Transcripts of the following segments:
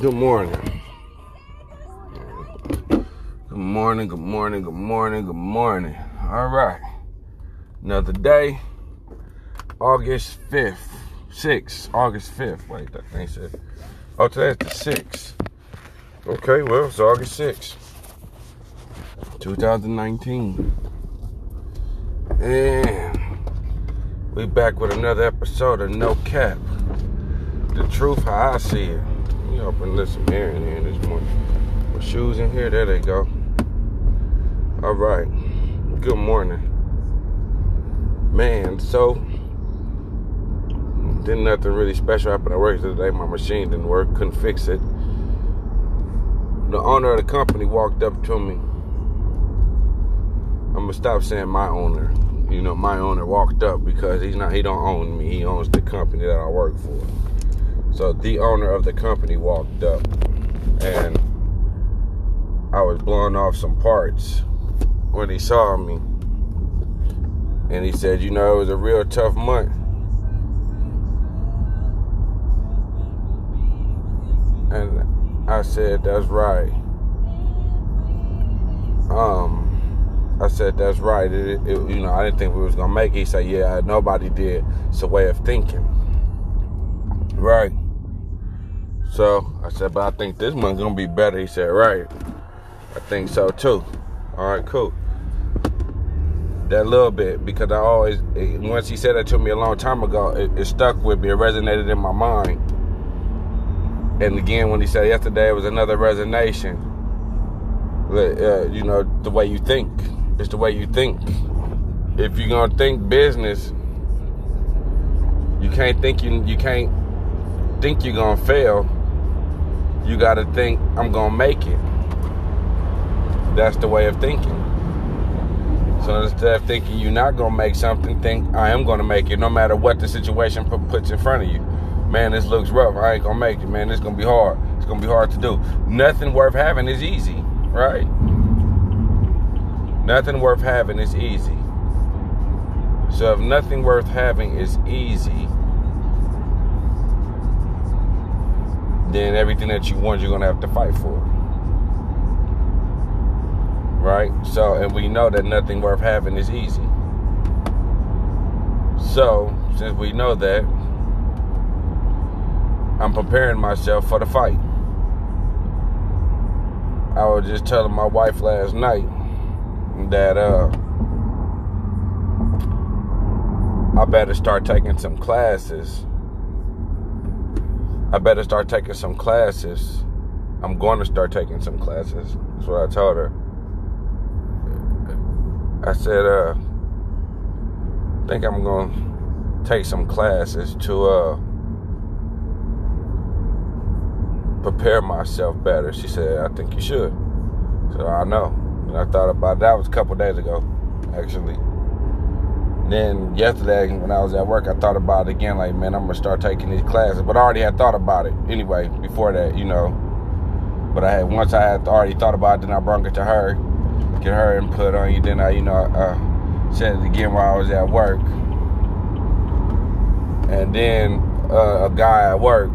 Good morning. Good morning, good morning, good morning, good morning. All right. Another day. August 5th. 6th. August 5th. Wait, that thing said. Oh, today's the 6th. Okay, well, it's August 6th. 2019. And we back with another episode of No Cap. The truth how I see it. Me open this some air in here this morning. My shoes in here, there they go. All right. Good morning. Man, so didn't nothing really special happen at work today. My machine didn't work, couldn't fix it. The owner of the company walked up to me. I'm gonna stop saying my owner. You know, my owner walked up because he's not he don't own me. He owns the company that I work for. So the owner of the company walked up and I was blowing off some parts when he saw me. And he said, you know, it was a real tough month. And I said, that's right. Um, I said, that's right. It, it, you know, I didn't think we was going to make it. He said, yeah, nobody did. It's a way of thinking. Right. So I said, but I think this going to be better. He said, right. I think so too. All right, cool. That little bit, because I always, once he said that to me a long time ago, it, it stuck with me. It resonated in my mind. And again, when he said yesterday, it was another resonation. Uh, you know, the way you think. It's the way you think. If you're gonna think business, you can't think you you can't think you're gonna fail. You gotta think I'm gonna make it. That's the way of thinking. So instead of thinking you're not gonna make something, think I am gonna make it, no matter what the situation puts in front of you. Man, this looks rough. I ain't gonna make it. Man, this gonna be hard. It's gonna be hard to do. Nothing worth having is easy, right? Nothing worth having is easy. So if nothing worth having is easy, then everything that you want, you're gonna have to fight for. Right? So, and we know that nothing worth having is easy. So, since we know that, I'm preparing myself for the fight. I was just telling my wife last night that uh I better start taking some classes. I better start taking some classes. I'm going to start taking some classes. That's what I told her. I said, uh, I think I'm going to take some classes to, uh, prepare myself better. She said, I think you should. So I know. And I thought about that was a couple days ago, actually. Then yesterday when I was at work, I thought about it again, like, man, I'm gonna start taking these classes. But I already had thought about it anyway, before that, you know. But I had once I had already thought about it, then I brought it to her, get her input on you. Then I, you know, uh, said it again while I was at work. And then uh, a guy at work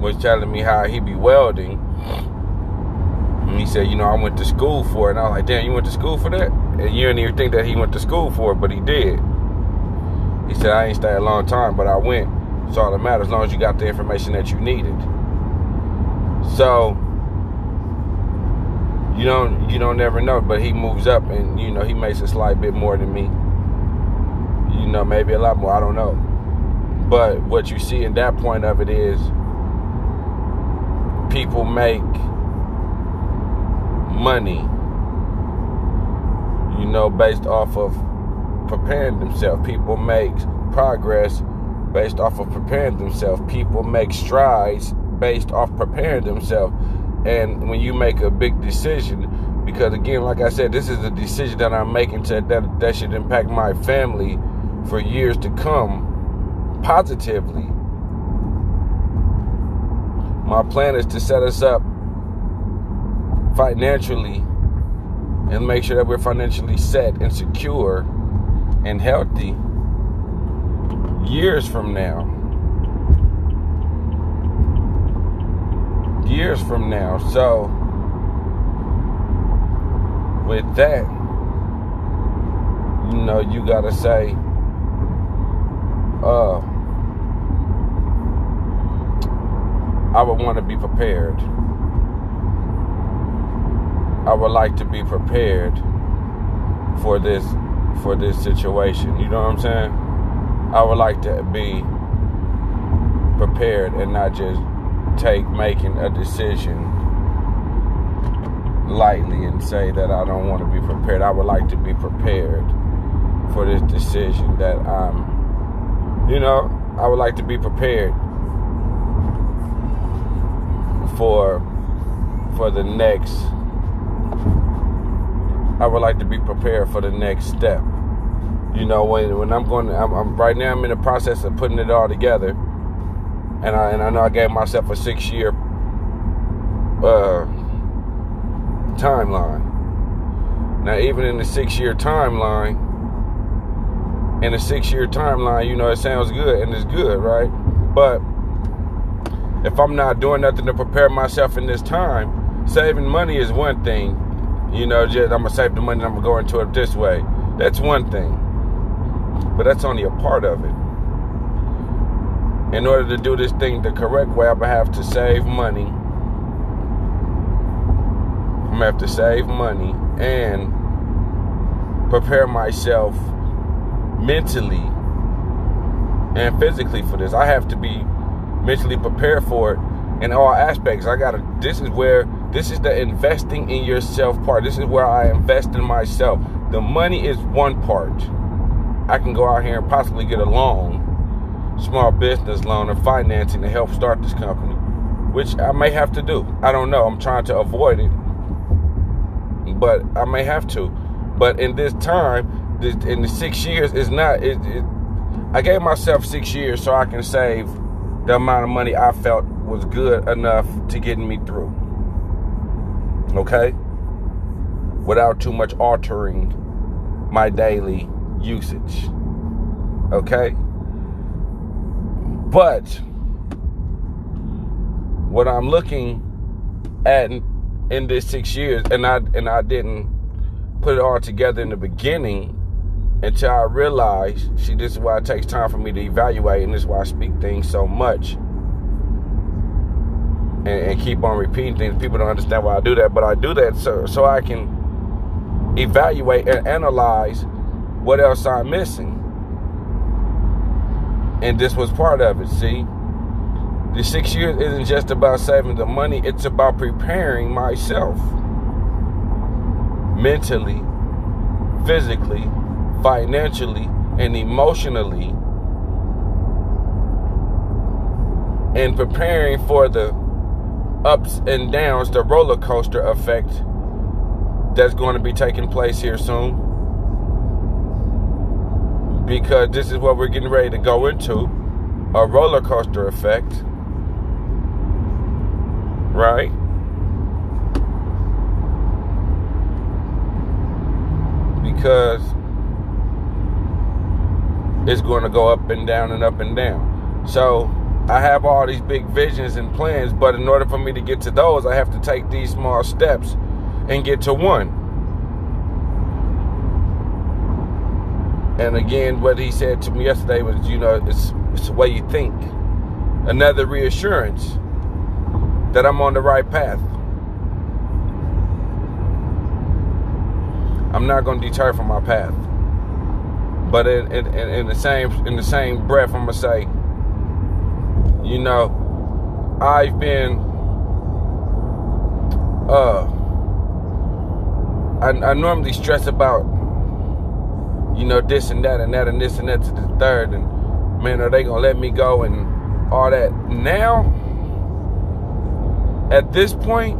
was telling me how he be welding. And he said, you know, I went to school for it. And I was like, damn, you went to school for that? And you didn't even think that he went to school for it, but he did. He said, I ain't stayed a long time, but I went. It's all that matters as long as you got the information that you needed. So you don't you don't never know, but he moves up and you know he makes a slight bit more than me. You know, maybe a lot more, I don't know. But what you see in that point of it is people make money, you know, based off of preparing themselves. People make progress based off of preparing themselves. People make strides based off preparing themselves. And when you make a big decision, because again, like I said, this is a decision that I'm making to, that that should impact my family for years to come positively. My plan is to set us up financially and make sure that we're financially set and secure and healthy years from now. years from now. So, with that, you know, you gotta say, uh, I would want to be prepared. I would like to be prepared for this for this situation. You know what I'm saying? I would like to be prepared and not just take making a decision lightly and say that I don't want to be prepared. I would like to be prepared for this decision that I'm, you know, I would like to be prepared for for the next I would like to be prepared for the next step. You know, when when I'm going, I'm, I'm right now. I'm in the process of putting it all together, and I and I know I gave myself a six year uh, timeline. Now, even in the six year timeline, in a six year timeline, you know, it sounds good and it's good, right? But if I'm not doing nothing to prepare myself in this time, saving money is one thing. You know, just I'm gonna save the money. I'm gonna go into it this way. That's one thing, but that's only a part of it. In order to do this thing the correct way, I'm gonna have to save money. I'm gonna have to save money and prepare myself mentally and physically for this. I have to be mentally prepared for it in all aspects. I gotta. This is where this is the investing in yourself part. This is where I invest in myself. The money is one part. I can go out here and possibly get a loan, small business loan or financing to help start this company, which I may have to do. I don't know. I'm trying to avoid it, but I may have to. But in this time, in the six years, is not. It, it, I gave myself six years so I can save the amount of money I felt was good enough to get me through okay? Without too much altering my daily usage, okay? But what I'm looking at in this six years, and I and I didn't put it all together in the beginning until I realized, see, this is why it takes time for me to evaluate, and this is why I speak things so much and, and keep on repeating things. People don't understand why I do that, but I do that so so I can evaluate and analyze what else I'm missing. And this was part of it. See, the six years isn't just about saving the money; it's about preparing myself mentally, physically, financially, and emotionally. And preparing for the ups and downs, the roller coaster effect that's going to be taking place here soon. Because this is what we're getting ready to go into a roller coaster effect. Right? Because it's going to go up and down and up and down. So, I have all these big visions and plans, but in order for me to get to those, I have to take these small steps and get to one. And again, what he said to me yesterday was, you know, it's it's the way you think. Another reassurance that I'm on the right path. I'm not going to deter from my path. But in, in, in the same in the same breath, I'm gonna say you know, I've been uh I, I normally stress about you know this and that and that and this and that to the third and man are they gonna let me go and all that now at this point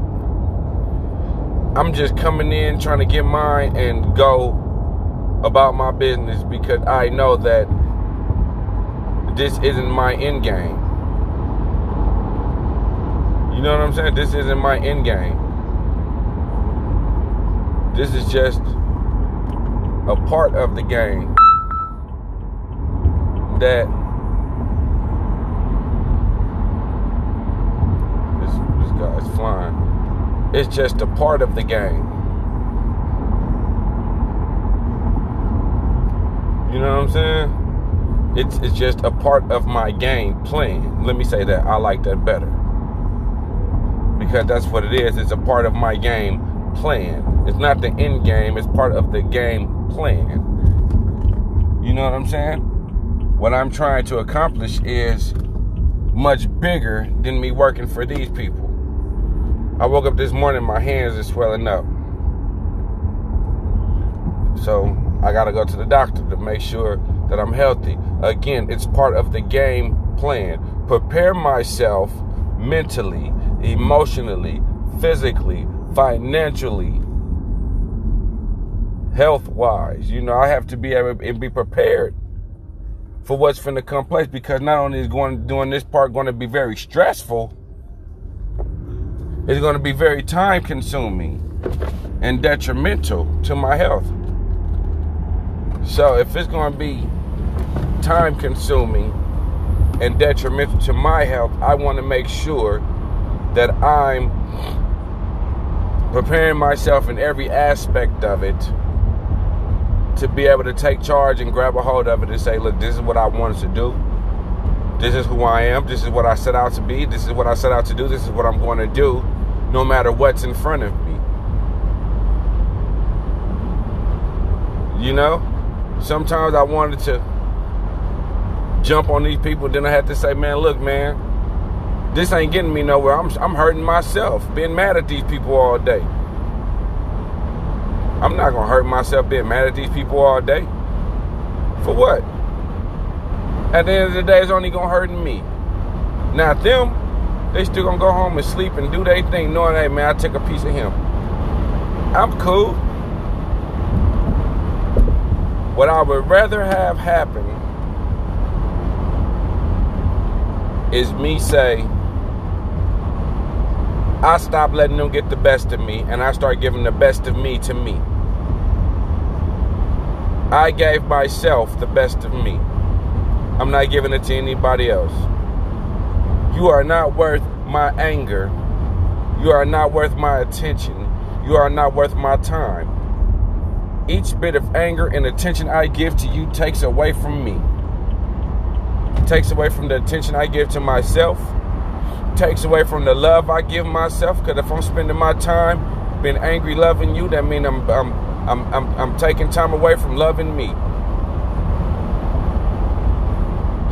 I'm just coming in trying to get mine and go about my business because I know that this isn't my end game. You know what I'm saying? This isn't my end game. This is just a part of the game that let's, let's flying. It's just a part of the game. You know what I'm saying? It's it's just a part of my game playing. Let me say that. I like that better. Because that's what it is. It's a part of my game plan. It's not the end game, it's part of the game plan. You know what I'm saying? What I'm trying to accomplish is much bigger than me working for these people. I woke up this morning, my hands are swelling up. So I got to go to the doctor to make sure that I'm healthy. Again, it's part of the game plan. Prepare myself mentally, emotionally, physically, financially, health wise. You know, I have to be able and be prepared for what's going to come place because not only is going doing this part going to be very stressful, it's going to be very time consuming and detrimental to my health. So if it's going to be time consuming and detrimental to my health, I want to make sure that I'm preparing myself in every aspect of it to be able to take charge and grab a hold of it and say, look, this is what I wanted to do. This is who I am. This is what I set out to be. This is what I set out to do. This is what I'm going to do, no matter what's in front of me. You know? sometimes I wanted to jump on these people. Then I had to say, man, look, man, this ain't getting me nowhere. I'm, I'm hurting myself being mad at these people all day. I'm not going to hurt myself being mad at these people all day. For what? At the end of the day, it's only going to hurt me. Now, them, they still to go home and sleep and do their thing knowing, hey, man, I took a piece of him. I'm cool. What I would rather have happen is me say, I stop letting them get the best of me and I start giving the best of me to me. I gave myself the best of me. I'm not giving it to anybody else. You are not worth my anger. You are not worth my attention. You are not worth my time. Each bit of anger and attention I give to you takes away from me. Takes away from the attention I give to myself. Takes away from the love I give myself. Because if I'm spending my time being angry loving you, that means I'm, I'm, I'm, I'm, I'm taking time away from loving me.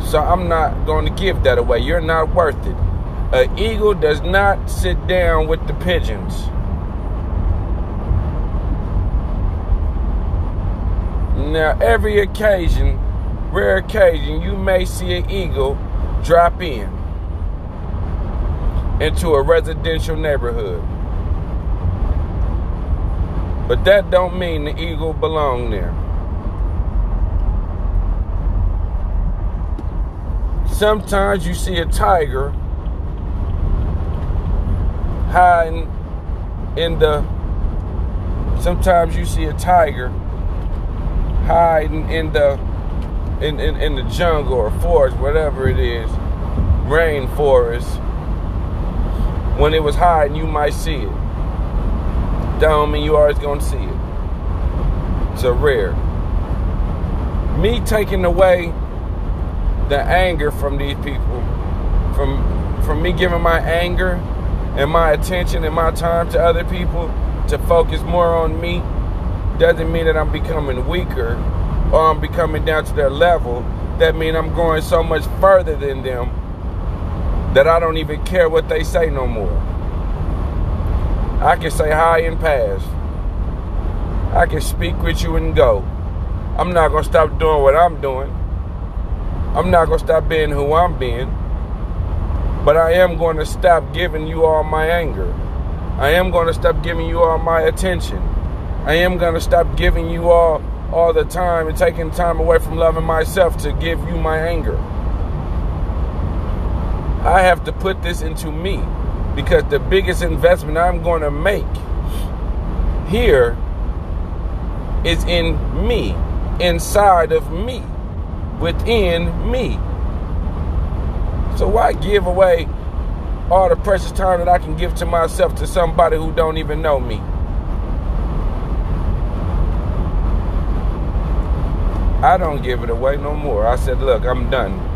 So I'm not going to give that away. You're not worth it. An eagle does not sit down with the pigeons. Now, every occasion, rare occasion, you may see an eagle drop in into a residential neighborhood. But that don't mean the eagle belong there. Sometimes you see a tiger hiding in the sometimes you see a tiger hiding in the in, in, in the jungle or forest, whatever it is, rainforest. When it was hiding, you might see it. Don't mean you always gonna see it. It's a rare. Me taking away the anger from these people, from from me giving my anger and my attention and my time to other people to focus more on me doesn't mean that I'm becoming weaker or I'm becoming down to their level. That means I'm going so much further than them that I don't even care what they say no more. I can say hi and pass. I can speak with you and go. I'm not going to stop doing what I'm doing. I'm not going to stop being who I'm being. But I am going to stop giving you all my anger. I am going to stop giving you all my attention. I am going to stop giving you all all the time and taking time away from loving myself to give you my anger. I have to put this into me because the biggest investment I'm going to make here is in me, inside of me, within me. So why give away all the precious time that I can give to myself to somebody who don't even know me. I don't give it away no more. I said, look, I'm done.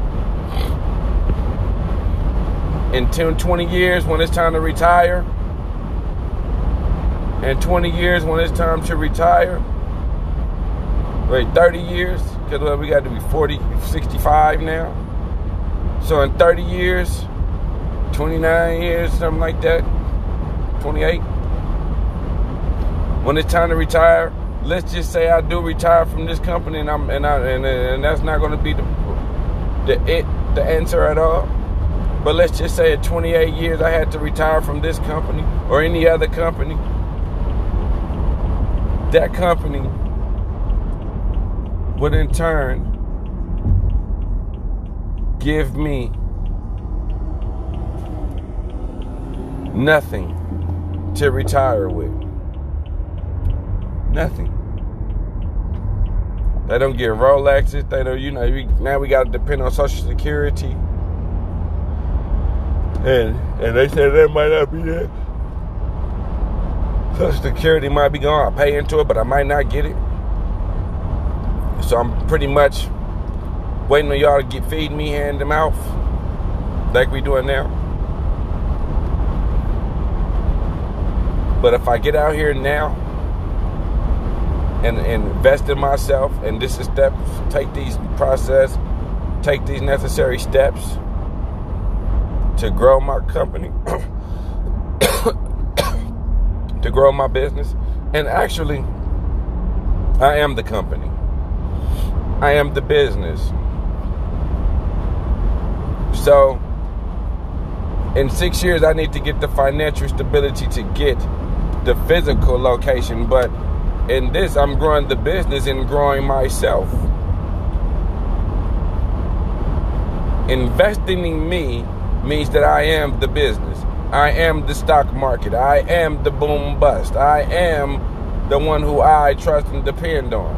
In 10, 20 years, when it's time to retire, in 20 years, when it's time to retire, wait, 30 years, because we got to be 40, 65 now. So in 30 years, 29 years, something like that, 28, when it's time to retire, let's just say I do retire from this company, and I'm and I and, and that's not going to be the the it the answer at all. But let's just say at 28 years I had to retire from this company or any other company. That company would in turn give me nothing to retire with. Nothing. They don't get Rolexes. They don't, you know, now we got to depend on Social Security. And and they said that might not be there. Social Security might be gone. I pay into it, but I might not get it. So I'm pretty much waiting on y'all to get feed me hand to mouth, like we doing now. But if I get out here now and, and invest in myself, and this is steps, take these process, take these necessary steps to grow my company, to grow my business, and actually, I am the company. I am the business. So, in six years, I need to get the financial stability to get the physical location. But in this, I'm growing the business and growing myself. Investing in me means that I am the business. I am the stock market. I am the boom bust. I am the one who I trust and depend on.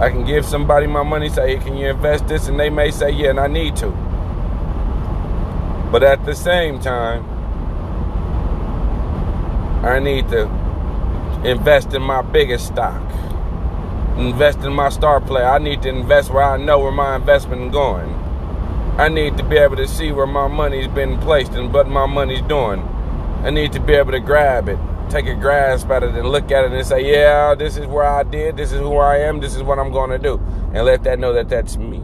I can give somebody my money, say, hey, can you invest this? And they may say, yeah, and I need to. But at the same time, I need to invest in my biggest stock. Invest in my star player. I need to invest where I know where my investment is going. I need to be able to see where my money's been placed and what my money's doing. I need to be able to grab it take a grasp at it and look at it and say, yeah, this is where I did, this is who I am, this is what I'm going to do. And let that know that that's me.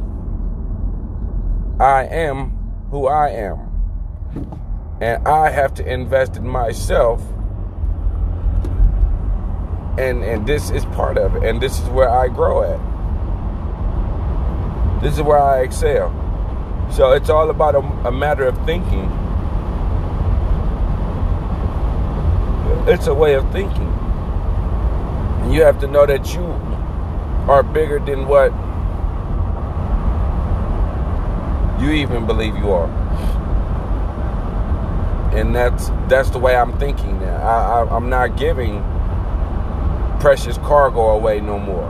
I am who I am. And I have to invest in myself. And, and this is part of it. And this is where I grow at. This is where I excel. So it's all about a, a matter of thinking It's a way of thinking. And you have to know that you are bigger than what you even believe you are. And that's that's the way I'm thinking now. I, I, I'm not giving precious cargo away no more.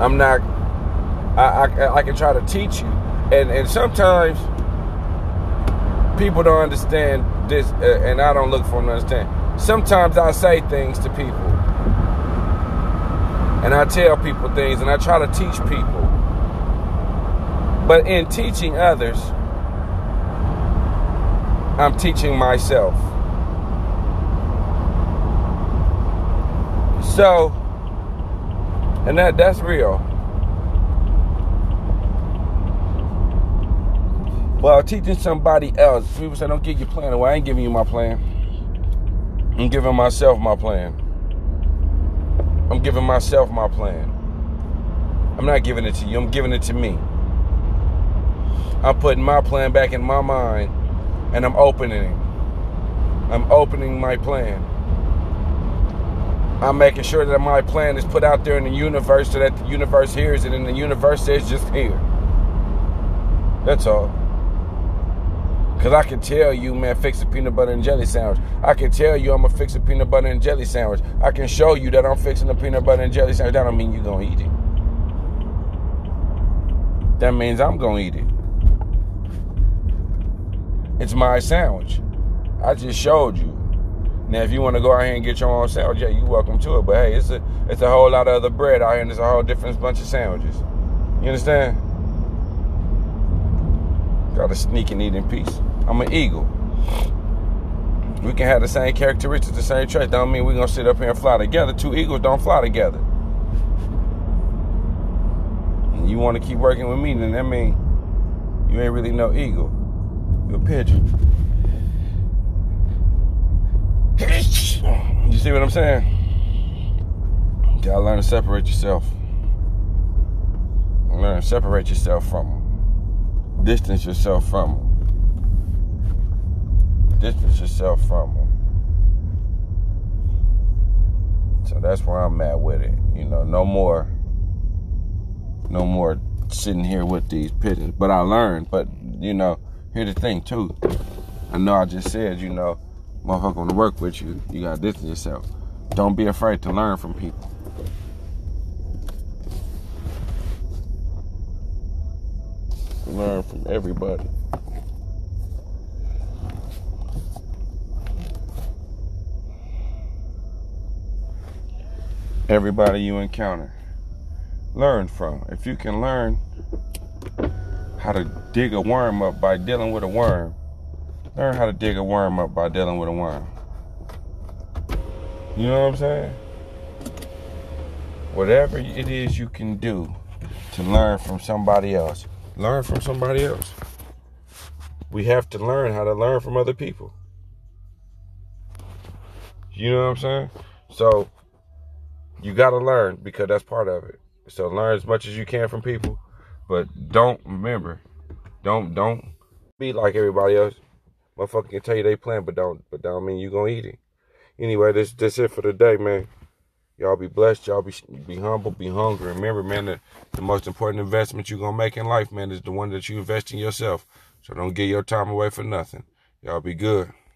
I'm not. I, I, I can try to teach you, and and sometimes people don't understand this, uh, and I don't look for them to understand. Sometimes I say things to people, and I tell people things, and I try to teach people. But in teaching others, I'm teaching myself. So, and that that's real. Well, teaching somebody else, people say, don't give your plan away. I ain't giving you my plan. I'm giving myself my plan. I'm giving myself my plan. I'm not giving it to you, I'm giving it to me. I'm putting my plan back in my mind and I'm opening it. I'm opening my plan. I'm making sure that my plan is put out there in the universe so that the universe hears it and the universe says just here. That's all. Cause I can tell you, man, fix a peanut butter and jelly sandwich. I can tell you I'm gonna fix a peanut butter and jelly sandwich. I can show you that I'm fixing a peanut butter and jelly sandwich. That don't mean you're gonna eat it. that means I'm gonna eat it. It's my sandwich. I just showed you. Now, if you want to go out here and get your own sandwich, yeah, you're welcome to it. But hey, it's a it's a whole lot of other bread out here, and there's a whole different bunch of sandwiches. You understand? Got a sneaking eating piece. I'm an eagle. We can have the same characteristics, the same traits. Don't mean we're gonna sit up here and fly together. Two eagles don't fly together. And you want to keep working with me, then that mean you ain't really no eagle. You're a pigeon. You see what I'm saying? You gotta learn to separate yourself. Learn to separate yourself from them. Distance yourself from them. Distance yourself from them. So that's where I'm at with it. You know, no more, no more sitting here with these pigeons. But I learned. But you know, here's the thing too. I know I just said, you know, motherfucker want to work with you, you gotta distance yourself. Don't be afraid to learn from people. Learn from everybody. Everybody you encounter. Learn from. If you can learn how to dig a worm up by dealing with a worm, learn how to dig a worm up by dealing with a worm. You know what I'm saying? Whatever it is you can do to learn from somebody else, learn from somebody else. We have to learn how to learn from other people. You know what I'm saying? So you got to learn because that's part of it. So learn as much as you can from people, but don't remember, don't don't be like everybody else. Motherfucker can tell you they plan, but don't but don't mean you gonna eat it. Anyway, this this it for the day, man. Y'all be blessed. Y'all be be humble, be hungry. Remember, man, the, the most important investment you're gonna make in life, man, is the one that you invest in yourself. So don't give your time away for nothing. Y'all be good.